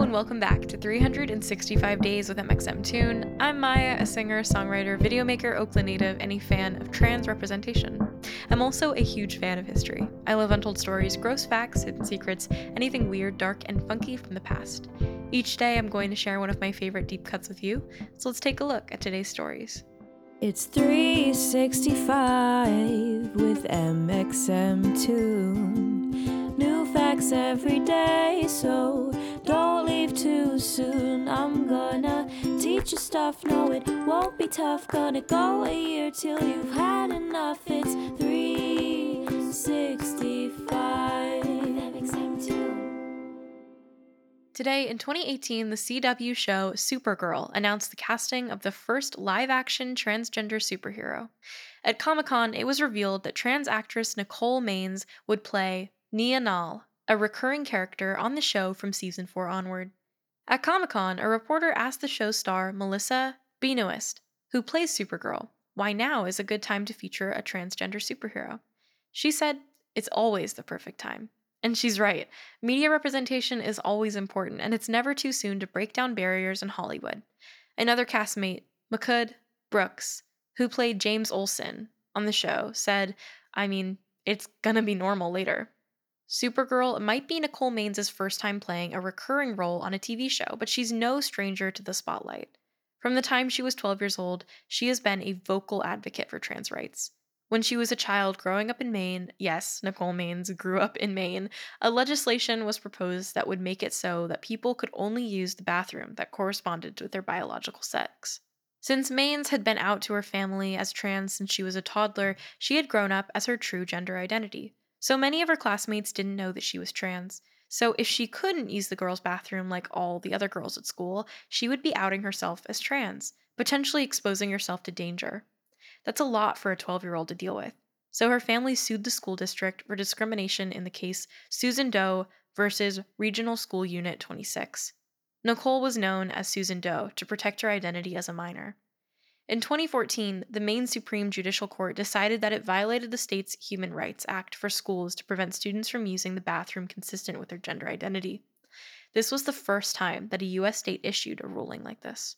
And welcome back to 365 Days with mxmtoon. I'm Maya, a singer, songwriter, videomaker, Oakland native, and a fan of trans representation. I'm also a huge fan of history. I love untold stories, gross facts, hidden secrets, anything weird, dark, and funky from the past. Each day I'm going to share one of my favorite deep cuts with you, so let's take a look at today's stories. It's 365 with mxmtoon. New facts every day, so don't teach you stuff, no, it won't be tough. Gonna go a year till you've had enough. It's 365. Today, in 2018, the CW show Supergirl announced the casting of the first live action transgender superhero. At Comic Con, it was revealed that trans actress Nicole Maines would play Nia Nal, a recurring character on the show from season 4 onward. At Comic Con, a reporter asked the show star Melissa Benoist, who plays Supergirl, why now is a good time to feature a transgender superhero. She said, It's always the perfect time. And she's right. Media representation is always important, and it's never too soon to break down barriers in Hollywood. Another castmate, Mehcad Brooks, who played James Olsen on the show, said, I mean, it's gonna be normal later. Supergirl might be Nicole Maines' first time playing a recurring role on a TV show, but she's no stranger to the spotlight. From the time she was 12 years old, she has been a vocal advocate for trans rights. When she was a child growing up in Maine, yes, Nicole Maines grew up in Maine, a legislation was proposed that would make it so that people could only use the bathroom that corresponded with their biological sex. Since Maines had been out to her family as trans since she was a toddler, she had grown up as her true gender identity. So many of her classmates didn't know that she was trans. So if she couldn't use the girls' bathroom like all the other girls at school, she would be outing herself as trans, potentially exposing herself to danger. That's a lot for a 12 year old to deal with. So her family sued the school district for discrimination in the case Susan Doe versus Regional School Unit 26. Nicole was known as Susan Doe to protect her identity as a minor. In 2014, the Maine Supreme Judicial Court decided that it violated the state's Human Rights Act for schools to prevent students from using the bathroom consistent with their gender identity. This was the first time that a U.S. state issued a ruling like this.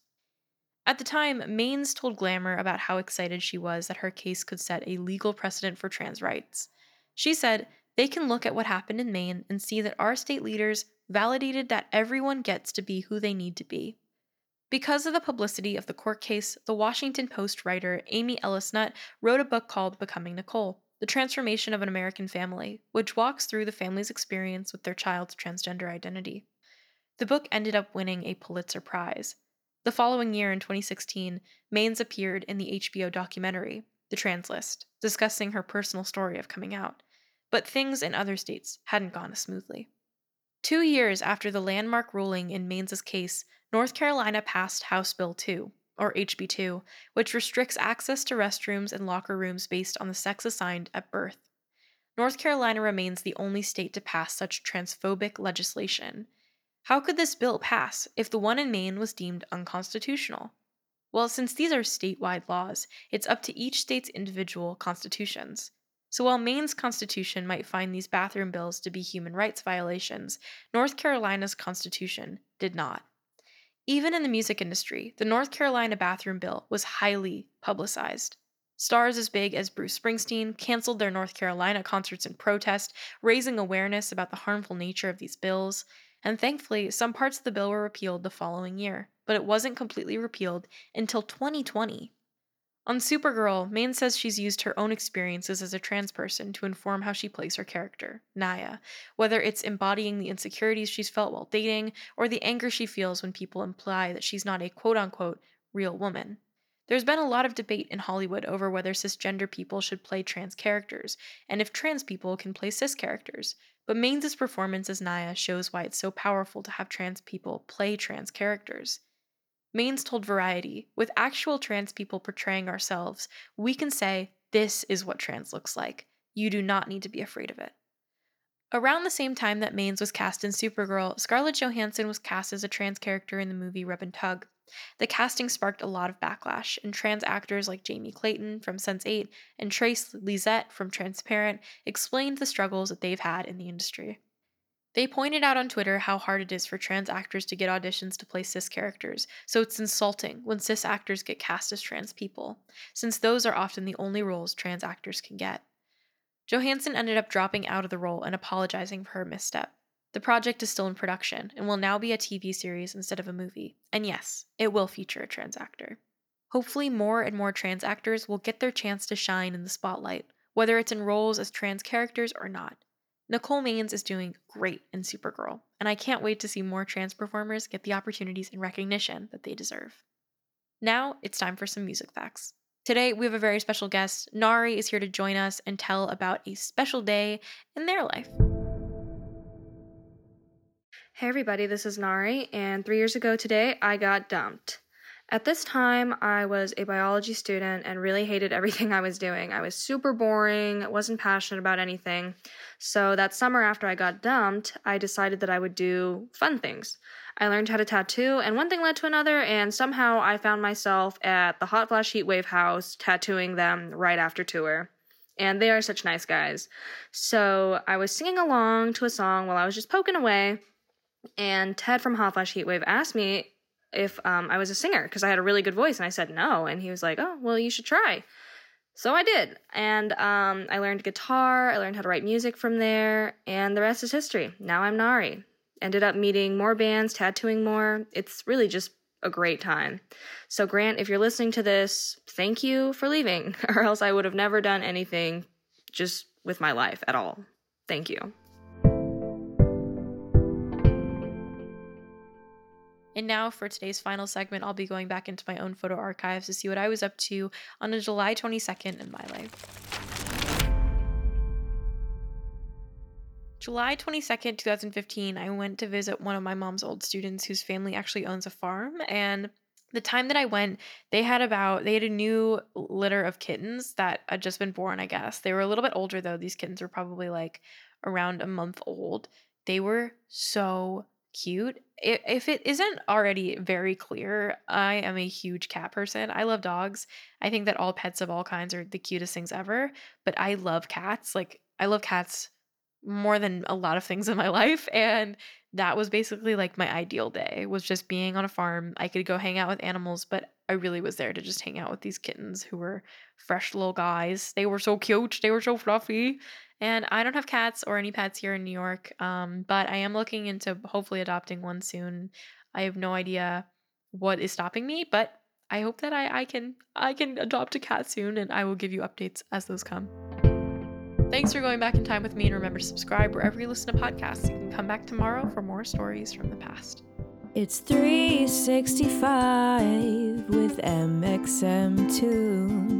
At the time, Maines told Glamour about how excited she was that her case could set a legal precedent for trans rights. She said, They can look at what happened in Maine and see that our state leaders validated that everyone gets to be who they need to be. Because of the publicity of the court case, the Washington Post writer Amy Ellis Nutt wrote a book called Becoming Nicole The Transformation of an American Family, which walks through the family's experience with their child's transgender identity. The book ended up winning a Pulitzer Prize. The following year, in 2016, Maines appeared in the HBO documentary, The Trans List, discussing her personal story of coming out. But things in other states hadn't gone as smoothly. Two years after the landmark ruling in Maines' case, North Carolina passed House Bill 2, or HB 2, which restricts access to restrooms and locker rooms based on the sex assigned at birth. North Carolina remains the only state to pass such transphobic legislation. How could this bill pass if the one in Maine was deemed unconstitutional? Well, since these are statewide laws, it's up to each state's individual constitutions. So while Maine's constitution might find these bathroom bills to be human rights violations, North Carolina's constitution did not. Even in the music industry, the North Carolina bathroom bill was highly publicized. Stars as big as Bruce Springsteen canceled their North Carolina concerts in protest, raising awareness about the harmful nature of these bills. And thankfully, some parts of the bill were repealed the following year, but it wasn't completely repealed until 2020. On Supergirl, Maines says she's used her own experiences as a trans person to inform how she plays her character, Nia, whether it's embodying the insecurities she's felt while dating or the anger she feels when people imply that she's not a quote unquote real woman. There's been a lot of debate in Hollywood over whether cisgender people should play trans characters and if trans people can play cis characters, but Maines' performance as Nia shows why it's so powerful to have trans people play trans characters. Maines told Variety, with actual trans people portraying ourselves, we can say, this is what trans looks like. You do not need to be afraid of it. Around the same time that Maines was cast in Supergirl, Scarlett Johansson was cast as a trans character in the movie Rub and Tug. The casting sparked a lot of backlash, and trans actors like Jamie Clayton from Sense8 and Trace Lysette from Transparent explained the struggles that they've had in the industry. They pointed out on Twitter how hard it is for trans actors to get auditions to play cis characters, so it's insulting when cis actors get cast as trans people, since those are often the only roles trans actors can get. Johansson ended up dropping out of the role and apologizing for her misstep. The project is still in production and will now be a TV series instead of a movie, and yes, it will feature a trans actor. Hopefully, more and more trans actors will get their chance to shine in the spotlight, whether it's in roles as trans characters or not. Nicole Maines is doing great in Supergirl, and I can't wait to see more trans performers get the opportunities and recognition that they deserve. Now it's time for some music facts. Today we have a very special guest. Nari is here to join us and tell about a special day in their life. Hey everybody, this is Nari, and three years ago today I got dumped. At this time, I was a biology student and really hated everything I was doing. I was super boring, wasn't passionate about anything. So that summer after I got dumped, I decided that I would do fun things. I learned how to tattoo, and one thing led to another, and somehow I found myself at the Hot Flash Heatwave house tattooing them right after tour. And they are such nice guys. So I was singing along to a song while I was just poking away, and Ted from Hot Flash Heatwave asked me if um, I was a singer because I had a really good voice, and I said no, and he was like, "Oh, well, you should try." So I did, and um, I learned guitar. I learned how to write music from there, and the rest is history. Now I'm Nari. Ended up meeting more bands, tattooing more. It's really just a great time. So Grant, if you're listening to this, thank you for leaving, or else I would have never done anything just with my life at all. Thank you. And now for today's final segment, I'll be going back into my own photo archives to see what I was up to on a July 22nd in my life. July 22nd, 2015, I went to visit one of my mom's old students whose family actually owns a farm. And the time that I went, they had about, they had a new litter of kittens that had just been born, I guess. They were a little bit older though. These kittens were probably like around a month old. They were so cute. If it isn't already very clear, I am a huge cat person. I love dogs. I think that all pets of all kinds are the cutest things ever, but I love cats. Like, I love cats more than a lot of things in my life and that was basically like my ideal day was just being on a farm i could go hang out with animals but i really was there to just hang out with these kittens who were fresh little guys they were so cute they were so fluffy and i don't have cats or any pets here in new york um, but i am looking into hopefully adopting one soon i have no idea what is stopping me but i hope that i, I can i can adopt a cat soon and i will give you updates as those come Thanks for going back in time with me, and remember to subscribe wherever you listen to podcasts. You can come back tomorrow for more stories from the past. It's 365 with mxmtoon